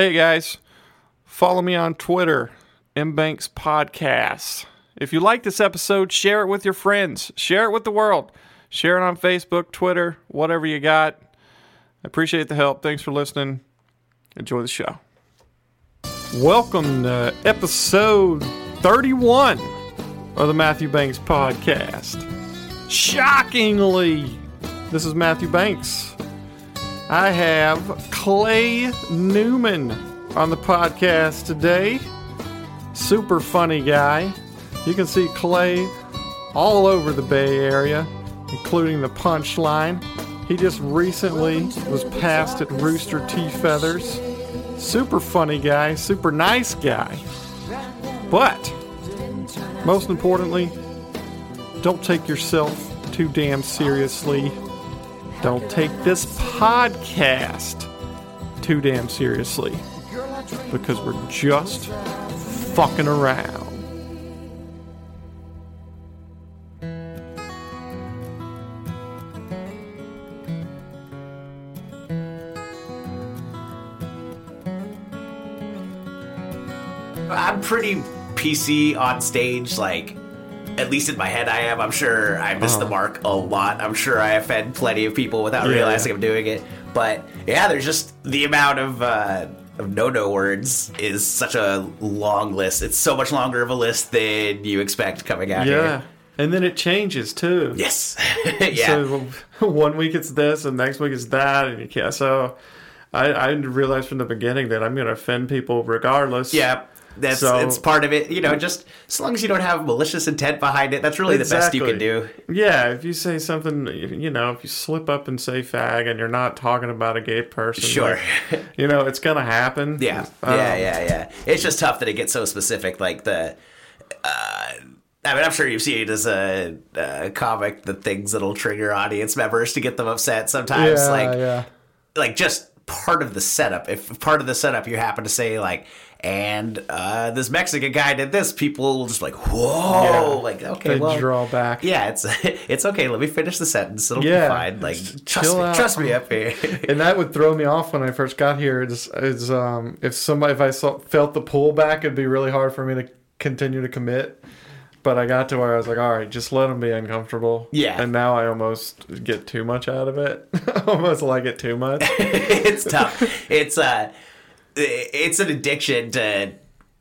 Hey guys, follow me on Twitter, MBanks Podcasts. If you like this episode, share it with your friends, share it with the world, share it on Facebook, Twitter, whatever you got. I appreciate the help. Thanks for listening. Enjoy the show. Welcome to episode 31 of the Matthew Banks Podcast. Shockingly, this is Matthew Banks. I have Clay Newman on the podcast today. Super funny guy. You can see Clay all over the Bay Area, including the punchline. He just recently was passed at Rooster T Feathers. Super funny guy, super nice guy. But, most importantly, don't take yourself too damn seriously. Don't take this podcast too damn seriously. Because we're just fucking around. I'm pretty PC on stage, like at least in my head I am. I'm sure I missed the mark a lot. I'm sure I offend plenty of people without Yeah. realizing I'm doing it. But yeah, there's just the amount of uh of no-no words is such a long list. It's so much longer of a list than you expect coming out Yeah. here. And then it changes too. Yes. yeah. So one week it's this, and next week it's that, and you can't. So I, I realized from the beginning that I'm going to offend people regardless. Yeah, that's So- it's part of it. You know, just as long as you don't have malicious intent behind it, that's really the best you can do. Yeah, if you say something, you know, if you slip up and say fag, and you're not talking about a gay person, Sure. like, you know, it's going to happen. Yeah, Um, yeah, yeah, yeah. It's just tough that it gets so specific. Like the, uh, I mean, I'm sure you've seen it as a, a comic, the things that'll trigger audience members to get them upset. Sometimes, Yeah, like, yeah. like just part of the setup. If part of the setup you happen to say like, and uh, this Mexican guy did this, people will just like, whoa, Yeah. like okay, They well, draw back. yeah, it's it's okay. Let me finish the sentence. It'll Yeah. be fine. Like, Just trust me, out. trust me up here. and that would throw me off when I first got here. Is, is um, if somebody if I saw, felt the pullback, it'd be really hard for me to continue to commit. But I got to where I was like, all right, just let them be uncomfortable. Yeah. And now I almost get too much out of it. almost like it too much. it's tough. It's uh it's an addiction to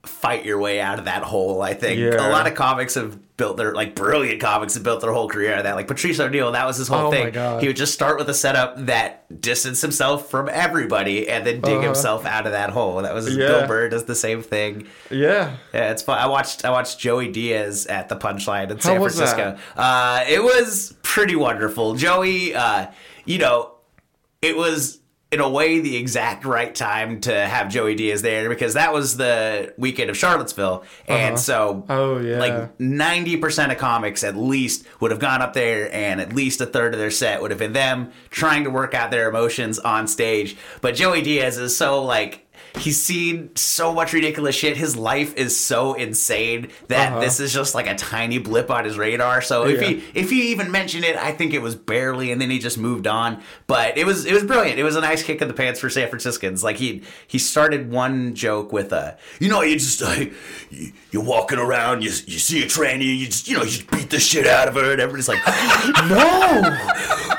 fight your way out of that hole. I think Yeah. a lot of comics have built their like brilliant comics have built their whole career out of that. Like Patrice O'Neal, that was his whole Oh thing. He would just start with a setup that distanced himself from everybody and then dig Uh-huh. himself out of that hole. That was Yeah. Bill Burr does the same thing. yeah. Yeah, it's fun. I watched I watched Joey Diaz at the Punchline in How San Francisco. Uh, it was pretty wonderful. Joey, uh, you know, it was in a way the exact right time to have Joey Diaz there because that was the weekend of Charlottesville, and uh-huh. so Oh, yeah. like ninety percent of comics at least would have gone up there, and at least a third of their set would have been them trying to work out their emotions on stage. But Joey Diaz is so like he's seen so much ridiculous shit. His life is so insane that Uh-huh. this is just like a tiny blip on his radar. So if Yeah. he if he even mentioned it, I think it was barely, and then he just moved on. But it was it was brilliant. It was a nice kick in the pants for San Franciscans. Like he he started one joke with a you know you just like you, you're walking around, you you see a tranny, you just you know you just beat the shit out of her, and everybody's like, no,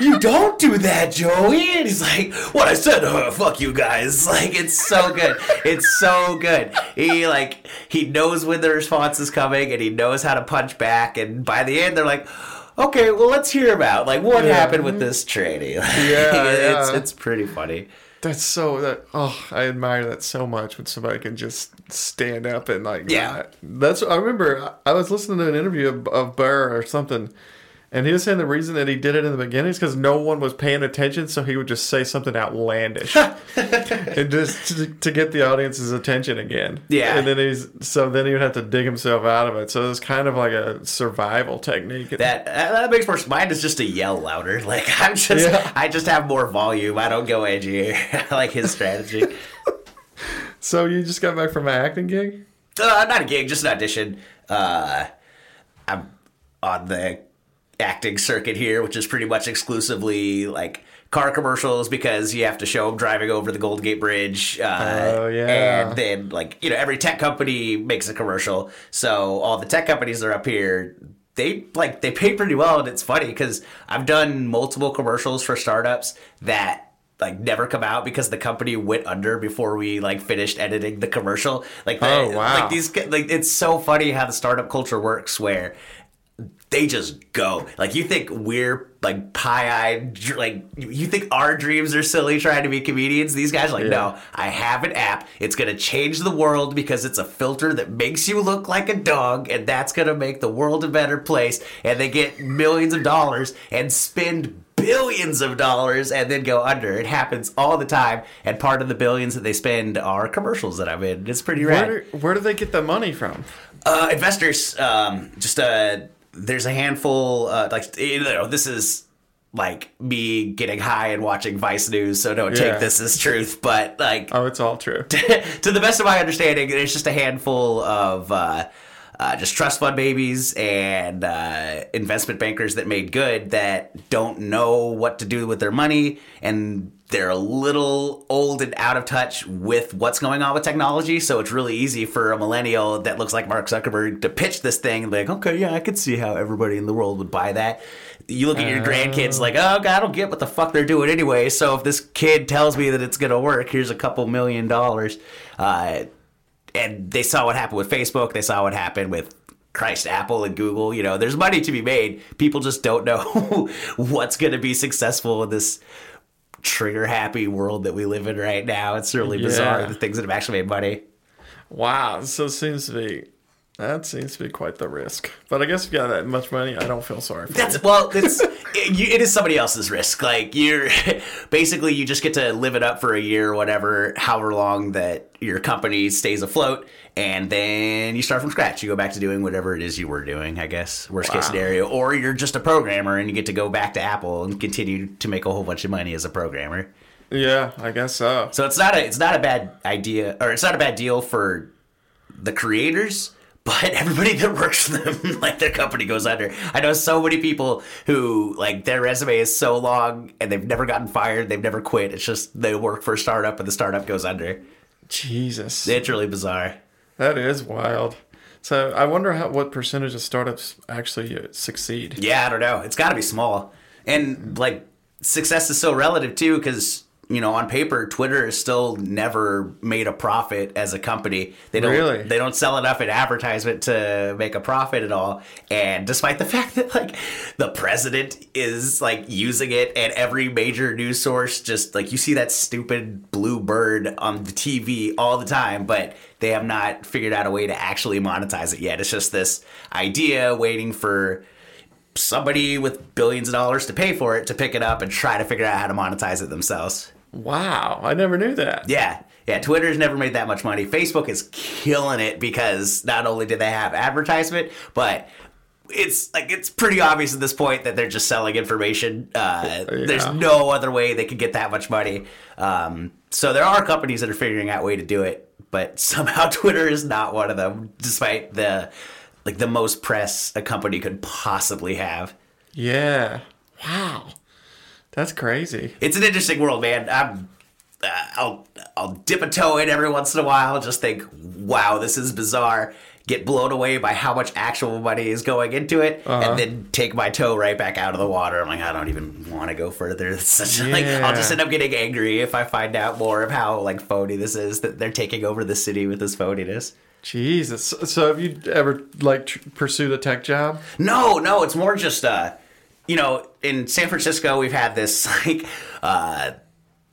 you don't do that, Joey. And he's like, what I said to her, fuck you guys. Like it's so good. It's so good. He like he knows when the response is coming and he knows how to punch back. And by the end, they're like, okay, well let's hear about like what Yeah. happened with mm-hmm. this tranny. Like, Yeah, it's yeah. it's pretty funny. That's so that oh I admire that so much when somebody can just stand up and like Yeah. that. That's I remember I was listening to an interview of, of Burr or something, and he was saying the reason that he did it in the beginning is because no one was paying attention, so he would just say something outlandish, and just to, to get the audience's attention again. Yeah. and then he's so then he would have to dig himself out of it. So it was kind of like a survival technique. That that makes more. Mine is just to yell louder. Like I'm just, Yeah. I just have more volume. I don't go edgy. I like his strategy. so you just got back from an acting gig. Uh, not a gig, just an audition. Uh, I'm on the acting circuit here, which is pretty much exclusively like car commercials because you have to show them driving over the Golden Gate Bridge. Uh, Oh, yeah. And then, like, you know, every tech company makes a commercial. So all the tech companies are up here, they like they pay pretty well, and it's funny because I've done multiple commercials for startups that like never come out because the company went under before we like finished editing the commercial. Like, the, Oh, wow. like these like it's so funny how the startup culture works where they just go. Like you think we're like pie-eyed, like you think our dreams are silly trying to be comedians. These guys are like, Yeah. no, I have an app. It's gonna change the world because it's a filter that makes you look like a dog, and that's gonna make the world a better place. And they get millions of dollars and spend billions of dollars and then go under. It happens all the time, and part of the billions that they spend are commercials that I'm in. It's pretty rad. Where do, where do they get the money from? Uh, investors, um, just uh, there's a handful. Uh, like you know, this is like me getting high and watching Vice News, so don't Yeah. take this as truth. But like, Oh, it's all true. to the best of my understanding, there's just a handful of uh, uh, just trust fund babies and uh, investment bankers that made good that don't know what to do with their money and they're a little old and out of touch with what's going on with technology. So it's really easy for a millennial that looks like Mark Zuckerberg to pitch this thing and be like, okay, yeah, I could see how everybody in the world would buy that. You look at your grandkids like, oh, God, I don't get what the fuck they're doing anyway. So if this kid tells me that it's going to work, here's a couple million dollars. Uh, and they saw what happened with Facebook. They saw what happened with Christ, Apple and Google. You know, there's money to be made. People just don't know what's going to be successful in this trigger happy world that we live in right now. It's really bizarre the things that have actually made money. Wow. So it seems to be that seems to be quite the risk. But I guess if you got that much money, I don't feel sorry for you. That's well, it's it, you, it is somebody else's risk. Like you're basically you just get to live it up for a year, or whatever, however long that your company stays afloat, and then you start from scratch. You go back to doing whatever it is you were doing. I guess worst case scenario, or you're just a programmer and you get to go back to Apple and continue to make a whole bunch of money as a programmer. Yeah, I guess so. So it's not a it's not a bad idea, or it's not a bad deal for the creators, but everybody that works for them, like their company goes under. I know so many people who like their resume is so long and they've never gotten fired, they've never quit. It's just they work for a startup and the startup goes under. Jesus. It's really bizarre. That is wild. So I wonder how what percentage of startups actually uh, succeed. Yeah, I don't know. It's got to be small, and like success is so relative too, because you know on paper Twitter has still never made a profit as a company. They don't Really? they don't sell enough in advertisement to make a profit at all. And despite the fact that like the president is like using it, and every major news source just like you see that stupid blue bird on the TV all the time, but they have not figured out a way to actually monetize it yet. It's just this idea waiting for somebody with billions of dollars to pay for it to pick it up and try to figure out how to monetize it themselves. Wow, I never knew that. Yeah. Yeah, Twitter's never made that much money. Facebook is killing it because not only do they have advertisement, but it's like it's pretty obvious at this point that they're just selling information. Uh, There's no other way they could get that much money. Um, so there are companies that are figuring out a way to do it, but somehow Twitter is not one of them, despite the like the most press a company could possibly have. Yeah. That's crazy. it's an interesting world, man. I'm, uh, I'll I'll dip a toe in every once in a while, just think, wow, this is bizarre. Get blown away by how much actual money is going into it, Uh-huh. and then take my toe right back out of the water. I'm like, I don't even want to go further. It's such like I'll just end up getting angry if I find out more of how like phony this is. That they're taking over the city with this phoniness. Jesus. So have you ever like tr- pursued a tech job? No, no, it's more just uh you know, in San Francisco we've had this like uh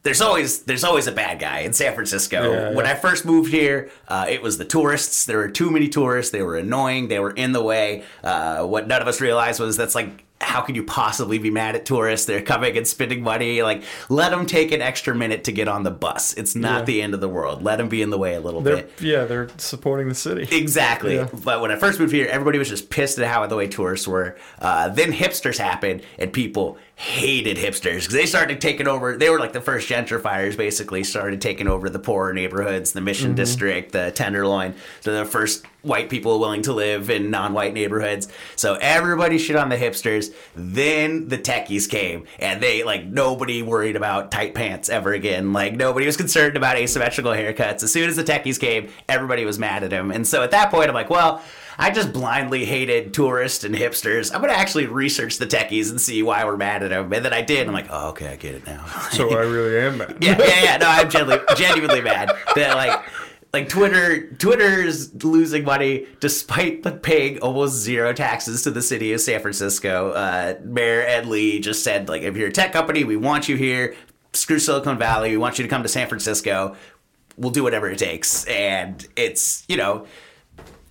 there's always there's always a bad guy in San Francisco. Yeah, when yeah. I first moved here, uh, it was the tourists. There were too many tourists. They were annoying. They were in the way. Uh, what none of us realized was that's like how could you possibly be mad at tourists? They're coming and spending money. Like let them take an extra minute to get on the bus. It's not Yeah. the end of the world. Let them be in the way a little They're bit. yeah, they're supporting the city. Exactly. Yeah. But when I first moved here, everybody was just pissed at how the way tourists were. Uh, then hipsters happened, and people hated hipsters because they started taking over. They were like the first gentrifiers, basically started taking over the poorer neighborhoods, the Mission mm-hmm. District, the Tenderloin. So the first white people willing to live in non-white neighborhoods. So everybody shit on the hipsters. Then the techies came, and they like nobody worried about tight pants ever again. Like nobody was concerned about asymmetrical haircuts. As soon as the techies came, everybody was mad at him. And so at that point, I'm like, well. I just blindly hated tourists and hipsters. I'm gonna actually research the techies and see why we're mad at them. And then I did. I'm like, oh, okay, I get it now. So I really am mad. yeah, yeah, yeah. No, I'm genuinely, genuinely mad that like, like Twitter, Twitter's losing money despite the paying almost zero taxes to the city of San Francisco. Uh, Mayor Ed Lee just said like, if you're a tech company, we want you here. Screw Silicon Valley. We want you to come to San Francisco. We'll do whatever it takes. And it's you know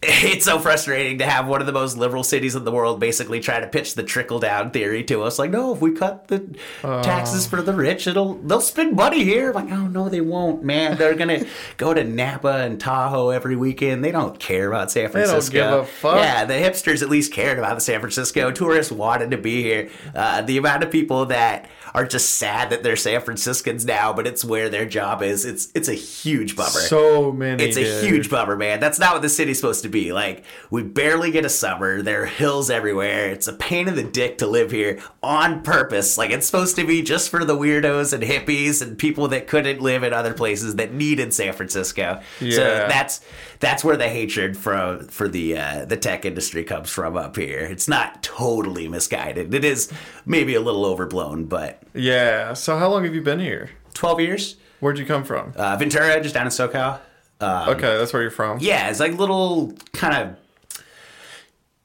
it's so frustrating to have one of the most liberal cities in the world basically try to pitch the trickle down theory to us. Like no if we cut the taxes for the rich it'll they'll spend money here. Like oh no they won't man. They're gonna go to napa and tahoe every weekend. They don't care about san Francisco. They don't give a fuck. yeah the hipsters at least cared about the san francisco. Tourists wanted to be here. Uh, the amount of people that are just sad that they're san franciscans now but it's where their job is it's it's a huge bummer So many. it's a huge bummer, man. That's not what the city's supposed to be. Like, we barely get a summer. There are hills everywhere. It's a pain in the dick to live here on purpose. Like, it's supposed to be just for the weirdos and hippies and people that couldn't live in other places that needed San Francisco. So Yeah. that's that's where the hatred for for the uh, the tech industry comes from up here. It's not totally misguided. It is maybe a little overblown, but Yeah. So how long have you been here? twelve years. Where'd you come from? Uh, Ventura, just down in SoCal. Um, okay, that's where you're from. Yeah, it's like little kind of.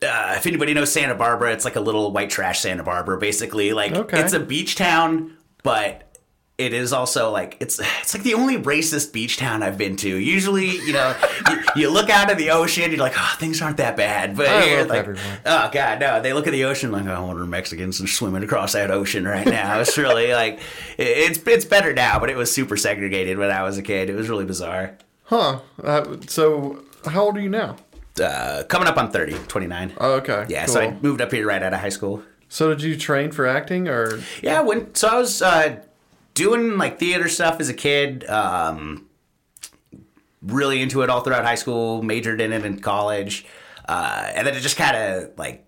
Uh, if anybody knows Santa Barbara, it's like a little white trash Santa Barbara, basically. Like Okay. it's a beach town, but it is also like it's it's like the only racist beach town I've been to. Usually, you know, you, you look out at the ocean, you're like, oh, things aren't that bad. But I here, like, everyone. oh god, no, they look at the ocean like, oh, I wonder Mexicans are swimming across that ocean right now. It's really like it- it's it's better now, but it was super segregated when I was a kid. It was really bizarre. Huh. Uh, so how old are you now? Uh, coming up on 30, 29. Oh, okay. Yeah, cool. so I moved up here right out of high school. So did you train for acting or? Yeah, when so I was uh, doing like theater stuff as a kid. Um, really into it all throughout high school. Majored in it in college, uh, and then it just kind of like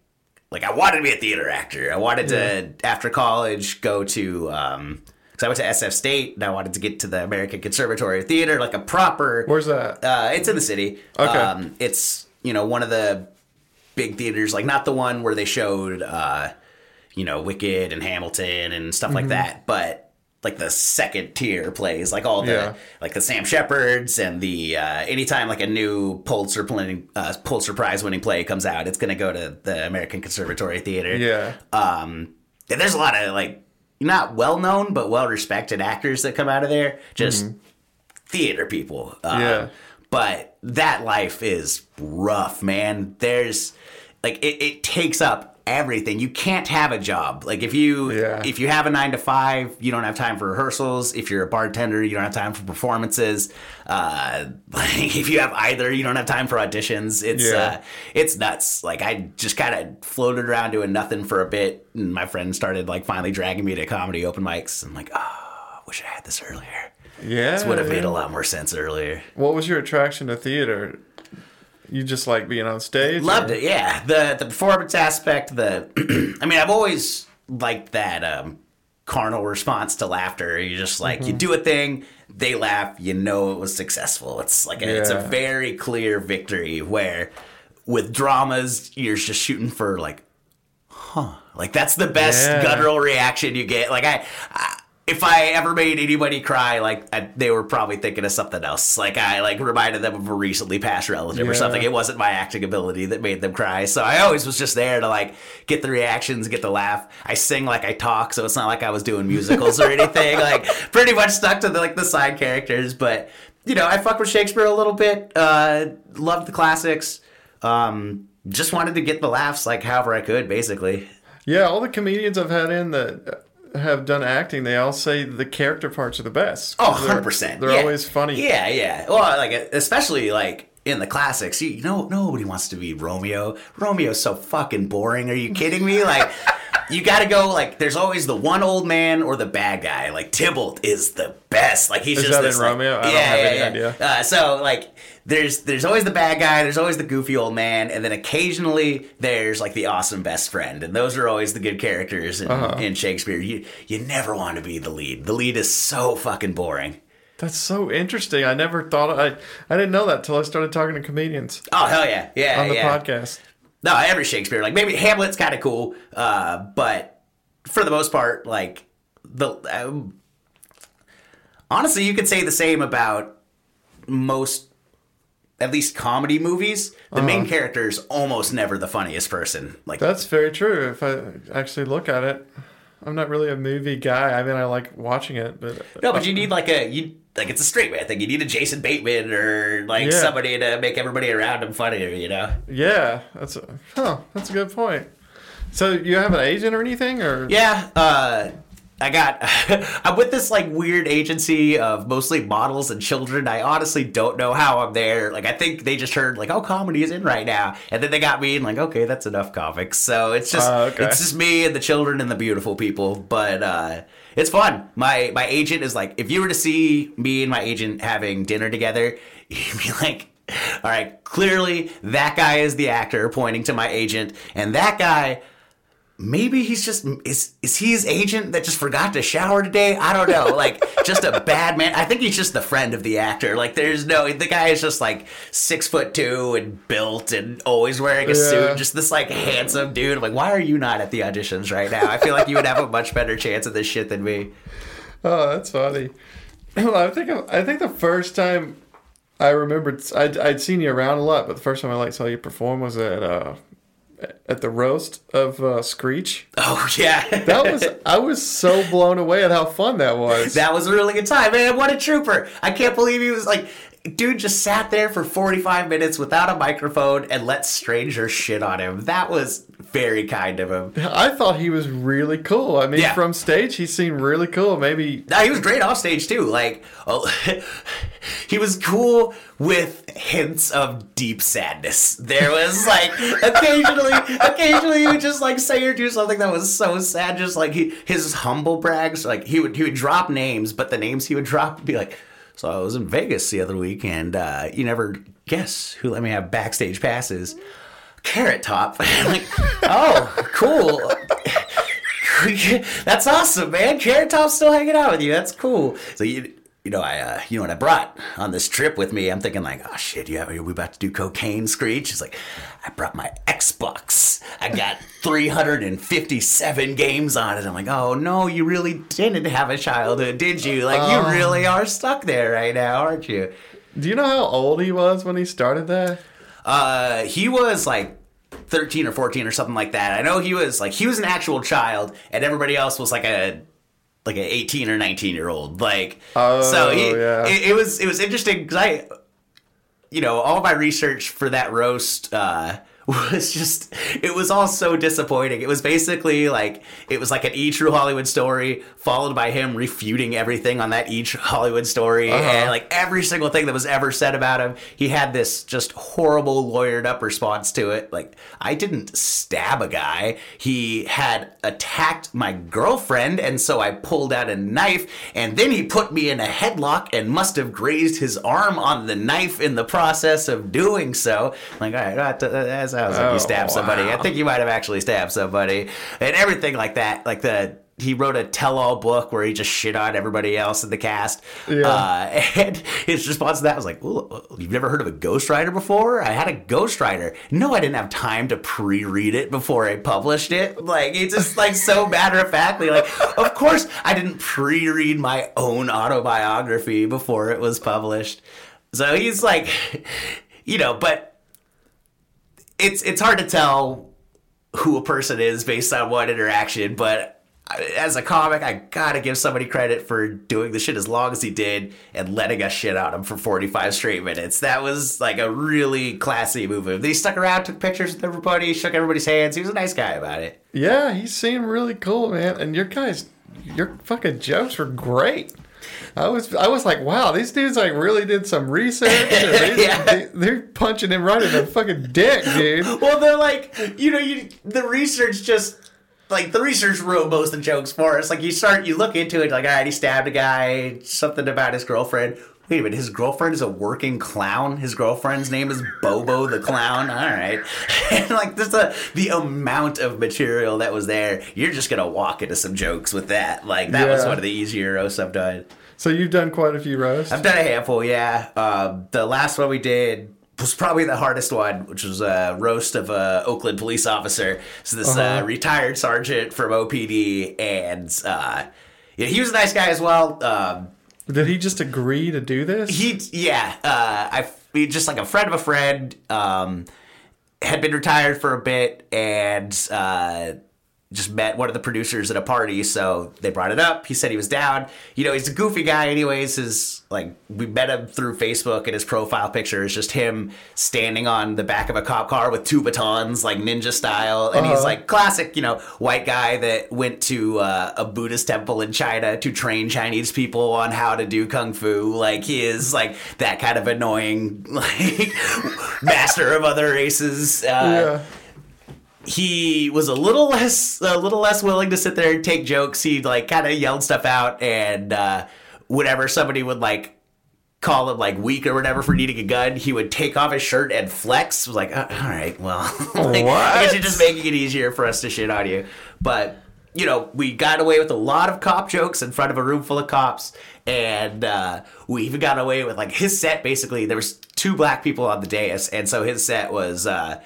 like I wanted to be a theater actor. I wanted to after college go to. Um, because I went to SF State and I wanted to get to the American Conservatory of Theater, like a proper. Where's that? Uh, it's in the city. Okay. Um, it's you know one of the big theaters, like not the one where they showed, uh, you know, Wicked and Hamilton and stuff Mm-hmm. like that, but like the second tier plays, like all the Yeah. like the Sam Shepard's and the uh, anytime like a new Pulitzer winning uh, Pulitzer Prize winning play comes out, it's gonna go to the American Conservatory Theater. Yeah. Um, there's a lot of like not well known but well respected actors that come out of there. Just theater people. Mm-hmm. Yeah. But that life is rough, man. There's like it, it takes up everything. You can't have a job. Like if you Yeah. if you have a nine to five, you don't have time for rehearsals. If you're a bartender, you don't have time for performances. Uh, like if you have either, you don't have time for auditions. It's Yeah. uh, it's nuts. Like I just kind of floated around doing nothing for a bit, and my friend started like finally dragging me to comedy open mics. I'm like, oh, I wish I had this earlier. Yeah. This would have made yeah. a lot more sense earlier. What was your attraction to theater? You just like being on stage? Loved or- it, yeah. The the performance aspect, the I mean, I've always liked that um, carnal response to laughter. You just like Mm-hmm. you do a thing, they laugh, you know it was successful. It's like a, it's a very clear victory. Where with dramas, you're just shooting for like, huh? Like that's the best Yeah. guttural reaction you get. Like I. If I ever made anybody cry, like I, they were probably thinking of something else. Like I like reminded them of a recently passed relative or something. It wasn't my acting ability that made them cry. So I always was just there to like get the reactions, get the laugh. I sing like I talk, so it's not like I was doing musicals or anything. Like pretty much stuck to the, like the side characters, but you know, I fuck with Shakespeare a little bit. Uh, loved the classics. Um, just wanted to get the laughs like however I could, basically. Yeah, all the comedians I've had in that have done acting, they all say the character parts are the best. Oh, 100%. They're yeah. always funny. Yeah, yeah. Well, like especially like in the classics, you, you know, nobody wants to be Romeo. Romeo's so fucking boring. Are you kidding me? Like, you got to go like. There's always the one old man or the bad guy. Like Tybalt is the best. Like he's Is just that this, in like- Romeo? I don't have any idea. Uh, so like, there's there's always the bad guy. There's always the goofy old man, and then occasionally there's like the awesome best friend, and those are always the good characters in, Uh-huh. in Shakespeare. You you never want to be the lead. The lead is so fucking boring. That's so interesting. I never thought I I didn't know that until I started talking to comedians Oh hell yeah, yeah, on the yeah. podcast. No, every Shakespeare. Like maybe Hamlet's kind of cool, uh, but for the most part, like the um, honestly, you could say the same about most, at least comedy movies. The main character is almost never the funniest person. Like That's very true. If I actually look at it, I'm not really a movie guy. I mean, I like watching it, but no, but you need like a you like it's a straight man thing. You need a Jason Bateman or like Yeah. somebody to make everybody around him funnier. You know. yeah, that's a, huh. That's a good point. So you have an agent or anything, or Yeah, uh, I got. I'm with this like weird agency of mostly models and children. I honestly don't know how I'm there. Like, I think they just heard like, oh, comedy is in right now, and then they got me and like, okay, that's enough comics. So it's just Oh, okay. it's just me and the children and the beautiful people. But uh, it's fun. My my agent is like, if you were to see me and my agent having dinner together, you'd be like. All right, clearly that guy is the actor pointing to my agent, and that guy maybe he's just is is he his agent that just forgot to shower today? I don't know. Like just a bad man. I think he's just the friend of the actor. Like there's no the guy is just like six foot two and built and always wearing a Yeah. suit. Just this like handsome dude. I'm like, why are you not at the auditions right now? I feel like you would have a much better chance of this shit than me. Oh, that's funny. Well, I think I think the first time I remembered I'd, I'd seen you around a lot, but the first time I like saw you perform was at uh at the roast of uh, Screech. Oh yeah. That was I was so blown away at how fun that was. That was a really good time, man. What a trooper. I can't believe he was like, dude just sat there for 45 minutes without a microphone and let strangers shit on him. That was very kind of him. I thought he was really cool. I mean, Yeah. from stage he seemed really cool. Maybe No, he was great off stage too. Like, oh, he was cool with hints of deep sadness. There was like occasionally, occasionally he would just like say or do something that was so sad. Just like he, his humble brags, like he would he would drop names, but the names he would drop would be like. So I was in Vegas the other week, and uh, you never guess who let me have backstage passes. Carrot Top. I'm like, oh, cool. That's awesome, man. Carrot Top's still hanging out with you. That's cool. So you, you know, I, uh, you know what I brought on this trip with me? I'm thinking like, oh shit, you have, are we about to do cocaine, Screech? It's like, I brought my Xbox. I got 357 games on it. I'm like, oh no, you really didn't have a childhood, did you? Like, you really are stuck there right now, aren't you? do you know how old he was when he started that? Uh, he was like 13 or 14 or something like that. I know he was like he was an actual child, and everybody else was like a like an 18 or 19 year old. Like, so he, Oh, yeah. it, it was it was interesting because I, you know, all my research for that roast. uh was just it was all so disappointing. It was basically like it was like an E True Hollywood story followed by him refuting everything on that E True Hollywood story uh-huh. and like every single thing that was ever said about him. He had this just horrible lawyered up response to it. Like I didn't stab a guy. He had attacked my girlfriend and so I pulled out a knife and then he put me in a headlock and must have grazed his arm on the knife in the process of doing so. Like all right, that, sounds like Oh, you stabbed somebody. I think you might have actually stabbed somebody and everything like that. Like the he wrote a tell-all book where he just shit on everybody else in the cast. Yeah. Uh, and his response to that was like, "You've never heard of a ghostwriter before? I had a ghostwriter. No, I didn't have time to pre-read it before I published it. Like it's just like so matter of factly. Like, of course, I didn't pre-read my own autobiography before it was published. So he's like, you know, but it's it's hard to tell who a person is based on one interaction, but as a comic, I gotta give somebody credit for doing the shit as long as he did and letting us shit on him for 45 straight minutes. That was like a really classy move. He stuck around, took pictures with everybody, shook everybody's hands. He was a nice guy about it. Yeah, he seemed really cool, man. And your guys, your fucking jokes were great. I was, I was like, wow, these dudes like really did some research. and they, Yeah. they, they're punching him right in the fucking dick, dude. Well, they're like, you know, you the research just like the research wrote most of the jokes for us. Like you start, you look into it, like, all right, he stabbed a guy, something about his girlfriend. Wait a minute, his girlfriend is a working clown. His girlfriend's name is Bobo the clown. All right, and like just the the amount of material that was there, you're just gonna walk into some jokes with that. Like that was one of the easier roasts I've done. So you've done quite a few roasts. I've done a handful, yeah. Um, the last one we did was probably the hardest one, which was a roast of a Oakland police officer. So this uh Uh-huh. retired sergeant from OPD, and uh, yeah, he was a nice guy as well. Um, Did he just agree to do this? he, yeah, uh, I just like a friend of a friend. Um, had been retired for a bit and uh, just met one of the producers at a party, so they brought it up. He said he was down. You know, he's a goofy guy, anyways. His like we met him through Facebook, and his profile picture is just him standing on the back of a cop car with two batons, like ninja style, and he's Uh-huh. like classic, you know, white guy that went to uh, a Buddhist temple in China to train Chinese people on how to do kung fu. Like he is like that kind of annoying, like master of other races. Uh, yeah. He was a little less a little less willing to sit there and take jokes. He like kind of yelled stuff out, and uh, whenever somebody would like call him like weak or whatever for needing a gun, he would take off his shirt and flex. Was like, uh, all right, well, like, I guess you're just making it easier for us to shit on you. But you know, we got away with a lot of cop jokes in front of a room full of cops, and uh, we even got away with like his set. Basically, there was two black people on the dais, and so his set was. Uh,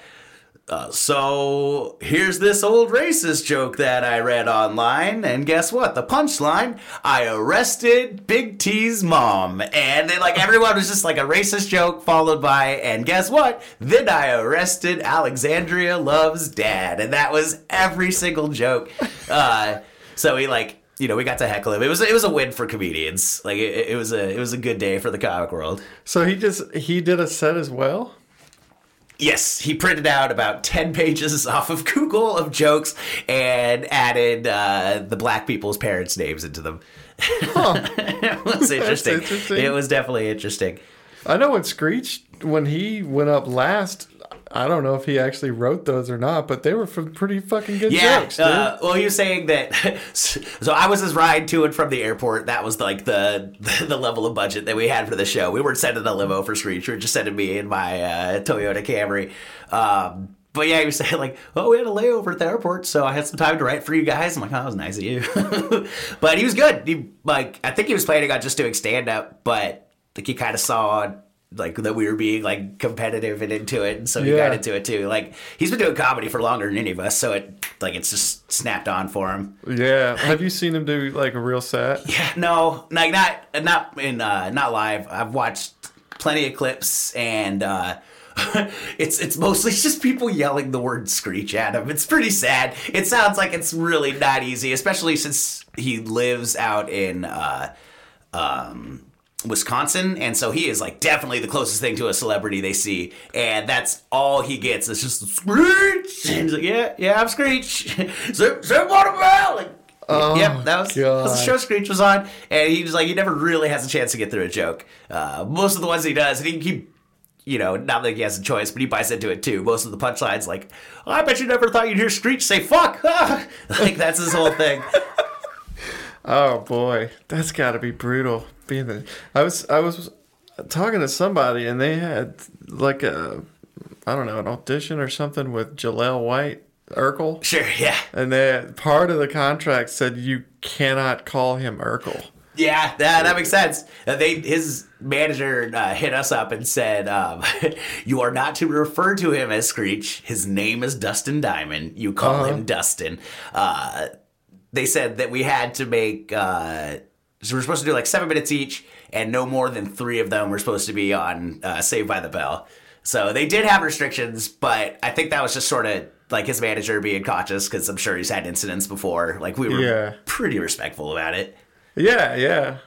uh, so here's this old racist joke that I read online, and guess what? The punchline: I arrested Big T's mom, and then like everyone was just like a racist joke followed by, and guess what? Then I arrested Alexandria Love's dad, and that was every single joke. Uh, so we like. You know, we got to heckle him. It was it was a win for comedians. Like it, it was a it was a good day for the comic world. So he just he did a set as well. Yes, he printed out about 10 pages off of Google of jokes and added uh, the black people's parents' names into them. it was interesting. interesting. It was definitely interesting. I know when Screech when he went up last. I don't know if he actually wrote those or not, but they were from pretty fucking good Yeah. jokes, dude. Uh, well, he was saying that. So I was his ride to and from the airport. That was like the the level of budget that we had for the show. We weren't sending a limo for Screech. We were just sending me in my uh, Toyota Camry. Um, but yeah, he was saying like, "Oh, we had a layover at the airport, so I had some time to write for you guys." I'm like, "Oh, that was nice of you." but he was good. He like, I think he was planning on just doing stand up, but like he kind of saw like that we were being like competitive and into it, and so he Yeah. got into it too. Like he's been doing comedy for longer than any of us, so it like it's just snapped on for him. yeah. Have you seen him do like a real set? Yeah, no, like not not in uh, not live. I've watched plenty of clips, and uh, it's it's mostly just people yelling the word "screech" at him. It's pretty sad. It sounds like it's really not easy, especially since he lives out in. Uh, um, Wisconsin, and so he is like definitely the closest thing to a celebrity they see, and that's all he gets. It's just Screech. And he's like, yeah, yeah, I'm Screech. so, so what about like? Oh, yep, that was, that was the show Screech was on, and he was like, he never really has a chance to get through a joke. Uh, most of the ones he does, and he, he, you know, not that he has a choice, but he buys into it too. Most of the punchlines, like, oh, I bet you never thought you'd hear Screech say "fuck," like that's his whole thing. Oh boy, that's got to be brutal. Being the, I was I was talking to somebody and they had like a I don't know an audition or something with Jaleel White Urkel, Sure, yeah. and they part of the contract said you cannot call him Urkel. Yeah, that, that makes sense. Uh, they his manager uh, hit us up and said, um, "You are not to refer to him as Screech. His name is Dustin Diamond. You call Uh-huh. him Dustin." Uh, they said that we had to make. Uh, so we're supposed to do like seven minutes each, and no more than three of them were supposed to be on uh, Saved by the Bell. So they did have restrictions, but I think that was just sort of like his manager being cautious because I'm sure he's had incidents before. Like we were Yeah. pretty respectful about it. Yeah, yeah.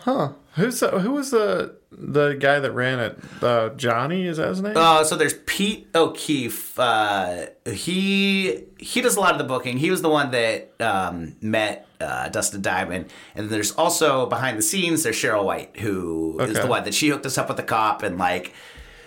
Huh? Who's the, who was the the guy that ran it? Uh, Johnny is that his name? Uh, so there's Pete O'Keefe. Uh, he he does a lot of the booking. He was the one that um, met uh, Dustin Diamond, and then there's also behind the scenes there's Cheryl White, who is Okay. the one that she hooked us up with the cop, and like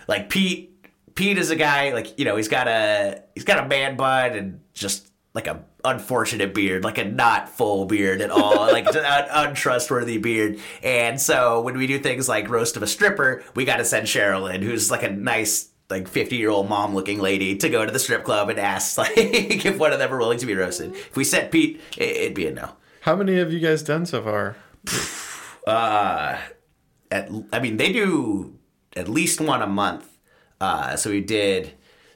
like Pete Pete is a guy like you know he's got a he's got a man bun and just like a unfortunate beard, like a not full beard at all, like an untrustworthy beard. And so when we do things like roast of a stripper, we got to send Cheryl in, who's like a nice like 50 year old mom looking lady to go to the strip club and ask like if one of them are willing to be roasted. If we sent Pete, it, it'd be a no. How many have you guys done so far? Uh, at, I mean, they do at least one a month. Uh, so we did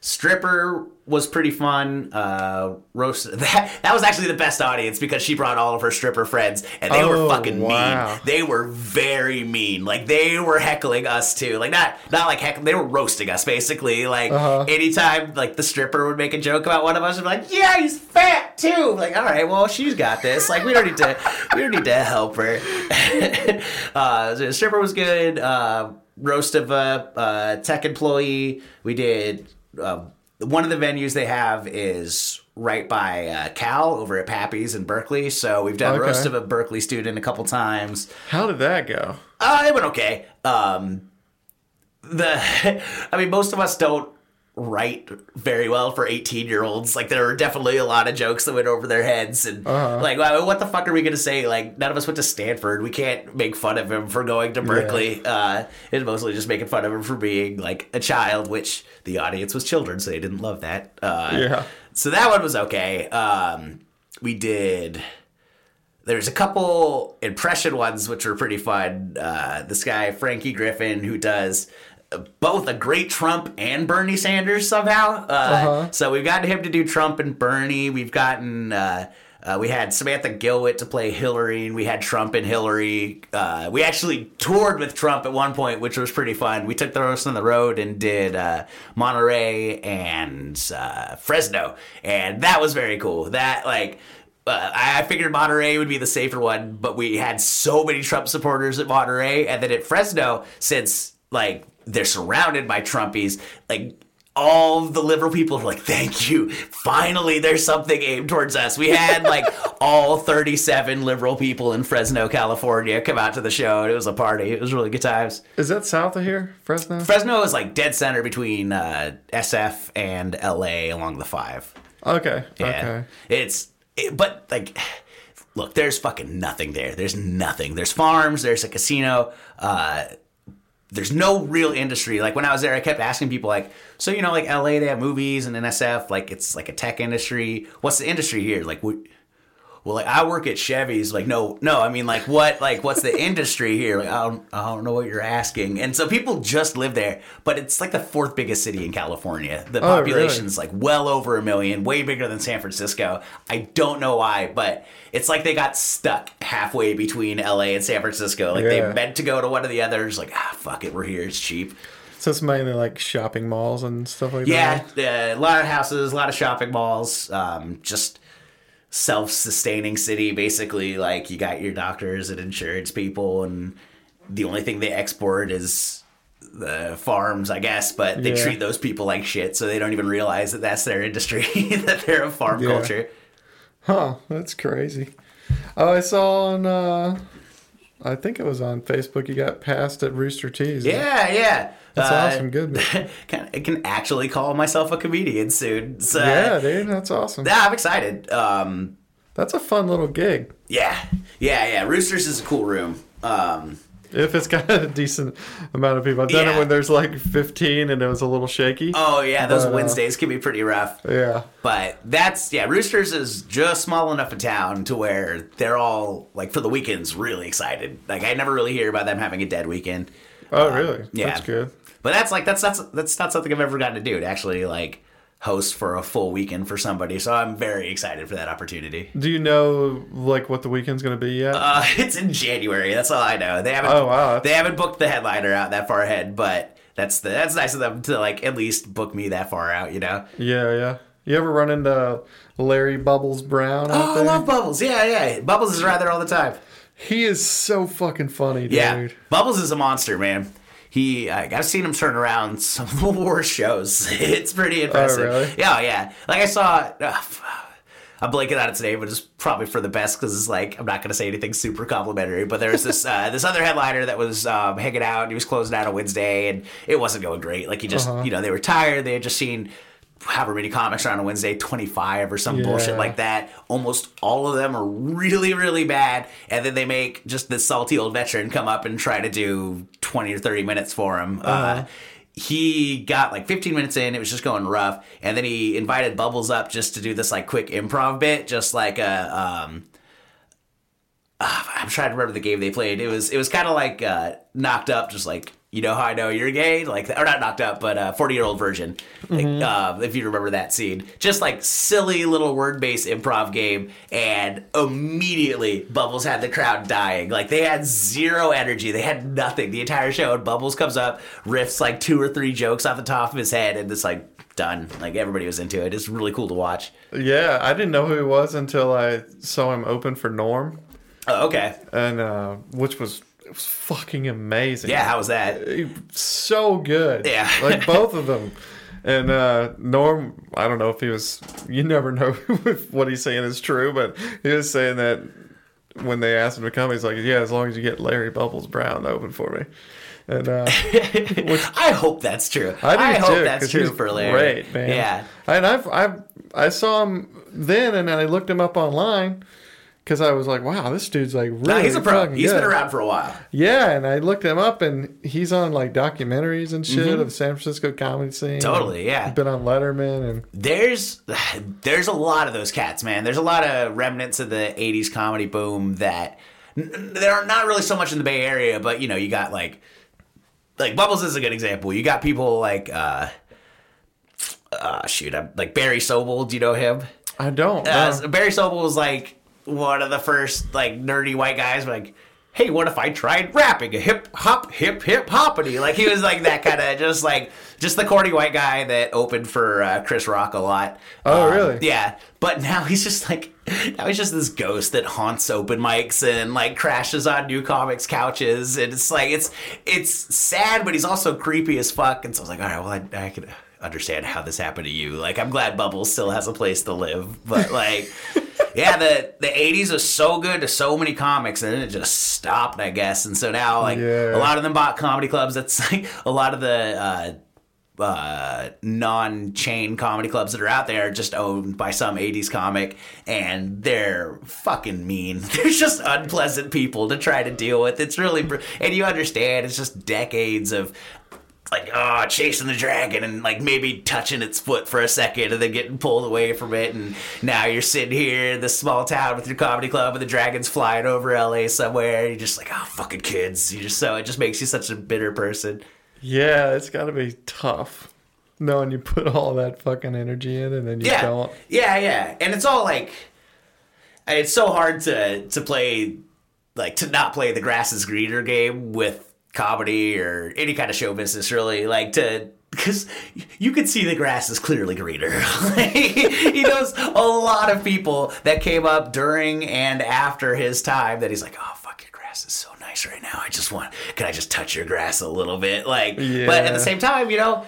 stripper was pretty fun. Uh, roast that that was actually the best audience because she brought all of her stripper friends and they Oh, were fucking wow. mean. They were very mean. Like they were heckling us too. Like not not like heckling. They were roasting us basically. Like Uh-huh. anytime like the stripper would make a joke about one of us, would be like, "Yeah, he's fat too." Like, all right, well she's got this. Like we don't need to we don't need to help her. uh, so the stripper was good. Uh, roast of a uh, tech employee. We did. Uh, one of the venues they have is right by uh, Cal over at Pappy's in Berkeley. So we've done Okay. roast of a Berkeley student a couple times. How did that go? Uh, it went okay. Um, the, I mean, most of us don't write very well for 18 year olds. Like, there were definitely a lot of jokes that went over their heads. And, Uh-huh. like, well, what the fuck are we going to say? Like, none of us went to Stanford. We can't make fun of him for going to Berkeley. Uh, it's mostly just making fun of him for being, like, a child, which the audience was children, so they didn't love that. Uh, Yeah. So that one was okay. Um, we did there's a couple impression ones which were pretty fun. Uh, this guy Frankie Griffin who does both a great Trump and Bernie Sanders somehow. Uh, Uh-huh. So we've gotten him to do Trump and Bernie. We've gotten. Uh, uh, we had Samantha Gilwitt to play Hillary, and we had Trump and Hillary. Uh, we actually toured with Trump at one point, which was pretty fun. We took the roast on the road and did uh, Monterey and uh, Fresno, and that was very cool. That like uh, I I figured Monterey would be the safer one, but we had so many Trump supporters at Monterey, and then at Fresno, since like they're surrounded by Trumpies, like all the liberal people are like, "Thank you, finally, there's something aimed towards us." We had like all 37 liberal people in Fresno, California, come out to the show, and it was a party. It was really good times. Is that south of here, Fresno? Fresno is like dead center between uh, SF and LA along the five. okay. Yeah. Okay. It's it, but like look, there's fucking nothing there. There's nothing. There's farms, there's a casino, uh there's no real industry. Like when I was there, I kept asking people like, so you know, like LA, they have movies and NSF, like it's like a tech industry. What's the industry here? Like, what, well, like I work at Chevy's. Like, no, no, I mean, like what, like what's the industry here? Like, I don't, I don't know what you're asking. And so people just live there, but it's like the fourth biggest city in California. The Oh, really? population's like well over a million, way bigger than San Francisco. I don't know why, but it's like they got stuck halfway between LA and San Francisco. Like Yeah. they meant to go to one of the others. Like, ah, fuck it, we're here. It's cheap. So it's mainly like shopping malls and stuff like Yeah, that. Yeah, a lot of houses, a lot of shopping malls, um, just self-sustaining city. Basically, like you got your doctors and insurance people, and the only thing they export is the farms, I guess. But they Yeah. treat those people like shit, so they don't even realize that that's their industry, that they're a farm Yeah. culture. Huh. That's crazy. Oh, I saw on. uh I think it was on Facebook. You got passed at Rooster Teeth. Yeah, yeah. That's Uh, awesome. Good. can, I can actually call myself a comedian soon. So, yeah, dude. That's awesome. yeah, I'm excited. Um, That's a fun little gig. yeah, yeah, yeah. Roosters is a cool room. Um, If it's got a decent amount of people. I've done Yeah. it when there's like 15 and it was a little shaky. oh yeah, those But, uh, Wednesdays can be pretty rough. Yeah. But that's yeah, Roosters is just small enough a town to where they're all like for the weekends really excited. Like I never really hear about them having a dead weekend. Oh, really? yeah. That's good. But that's like that's that's that's not something I've ever gotten to do to actually like host for a full weekend for somebody. So I'm very excited for that opportunity. Do you know like what the weekend's going to be yet? Uh, it's in January. That's all I know. They haven't. Oh, wow. They haven't booked the headliner out that far ahead, but that's the that's nice of them to like at least book me that far out. You know. yeah, yeah. You ever run into Larry Bubbles Brown Oh, I love Bubbles. Yeah, yeah. Bubbles is around there all the time. he is so fucking funny, dude. Yeah, Bubbles is a monster, man. He, like, I've seen him turn around some of the worst shows. It's pretty impressive. Oh, really? Yeah, yeah. Like I saw, uh, I'm blanking on its name, but it's probably for the best because it's like I'm not going to say anything super complimentary. But there was this uh, this other headliner that was um, hanging out. and He was closing out on Wednesday, and it wasn't going great. Like he just, Uh-huh. you know, they were tired. They had just seen however many comics are on a Wednesday, 25 or some Yeah. bullshit like that. Almost all of them are really, really bad. And then they make just this salty old veteran come up and try to do 20 or 30 minutes for him. uh-huh he got like 15 minutes in, it was just going rough. And then he invited Bubbles up just to do this like quick improv bit, just like a. Um, ah, I'm trying to remember the game they played. It was it was kind of like uh, knocked up, just like you know how I know you're gay, like or not knocked up, but a 40 year old Virgin. Like, uh, if you remember that scene, just like silly little word based improv game, and immediately Bubbles had the crowd dying. Like they had zero energy, they had nothing the entire show. And Bubbles comes up, riffs like two or three jokes off the top of his head, and it's like done. Like everybody was into it. It's really cool to watch. Yeah, I didn't know who he was until I saw him open for Norm, Oh, okay, and uh, which was it was fucking amazing. yeah, how was that? So good. Yeah. like both of them. And uh, Norm, I don't know if he was. You never know if what he's saying is true, but he was saying that when they asked him to come, he's like, "Yeah, as long as you get Larry Bubbles Brown open for me." And uh, I hope that's true. I do hope too, that's true for Larry. Great man. Yeah. and I've I've I saw him then, and I looked him up online because I was like, "Wow, this dude's like really." No, he's a pro. He's good. been around for a while. Yeah, and I looked him up, and he's on like documentaries and shit of the San Francisco comedy scene. Mm-hmm. Totally, yeah. He's been on Letterman, and There's there's a lot of those cats, man. There's a lot of remnants of the '80s comedy boom that n- they're not really so much in the Bay Area, but you know, you got like like Bubbles is a good example. You got people like uh, uh shoot, I'm, like Barry Sobel. Do you know him? I don't. Uh. Barry Sobel was like one of the first like nerdy white guys. Like, hey, what if I tried rapping a hip hop hip hip hoppity? Like he was like that kind of just like just the corny white guy that opened for uh, Chris Rock a lot. Oh, Um, really? Yeah, but now he's just like now he's just this ghost that haunts open mics and like crashes on new comics couches, and it's like it's it's sad, but he's also creepy as fuck. And so I was like, all right, well, I, I could understand how this happened to you. Like, I'm glad Bubbles still has a place to live, but like. yeah, the the '80s was so good to so many comics, and then it just stopped, I guess. And so now, like Yeah. a lot of them bought comedy clubs. That's like a lot of the uh, uh, non-chain comedy clubs that are out there are just owned by some 80s comic and they're fucking mean they're just unpleasant people to try to deal with it's really br- and you understand it's just decades of like oh chasing the dragon and like maybe touching its foot for a second and then getting pulled away from it and now you're sitting here in this small town with your comedy club and the dragon's flying over LA somewhere you're just like oh fucking kids you just so it just makes you such a bitter person Yeah, it's got to be tough knowing you put all that fucking energy in and then you yeah. don't. Yeah, yeah. And it's all like it's so hard to to play like to not play the grass is greener game with comedy or any kind of show business really like to because you could see the grass is clearly greener. He knows a lot of people that came up during and after his time that he's like, oh fuck, your grass is so nice right now. I just want, can I just touch your grass a little bit? Like, but at the same time, you know,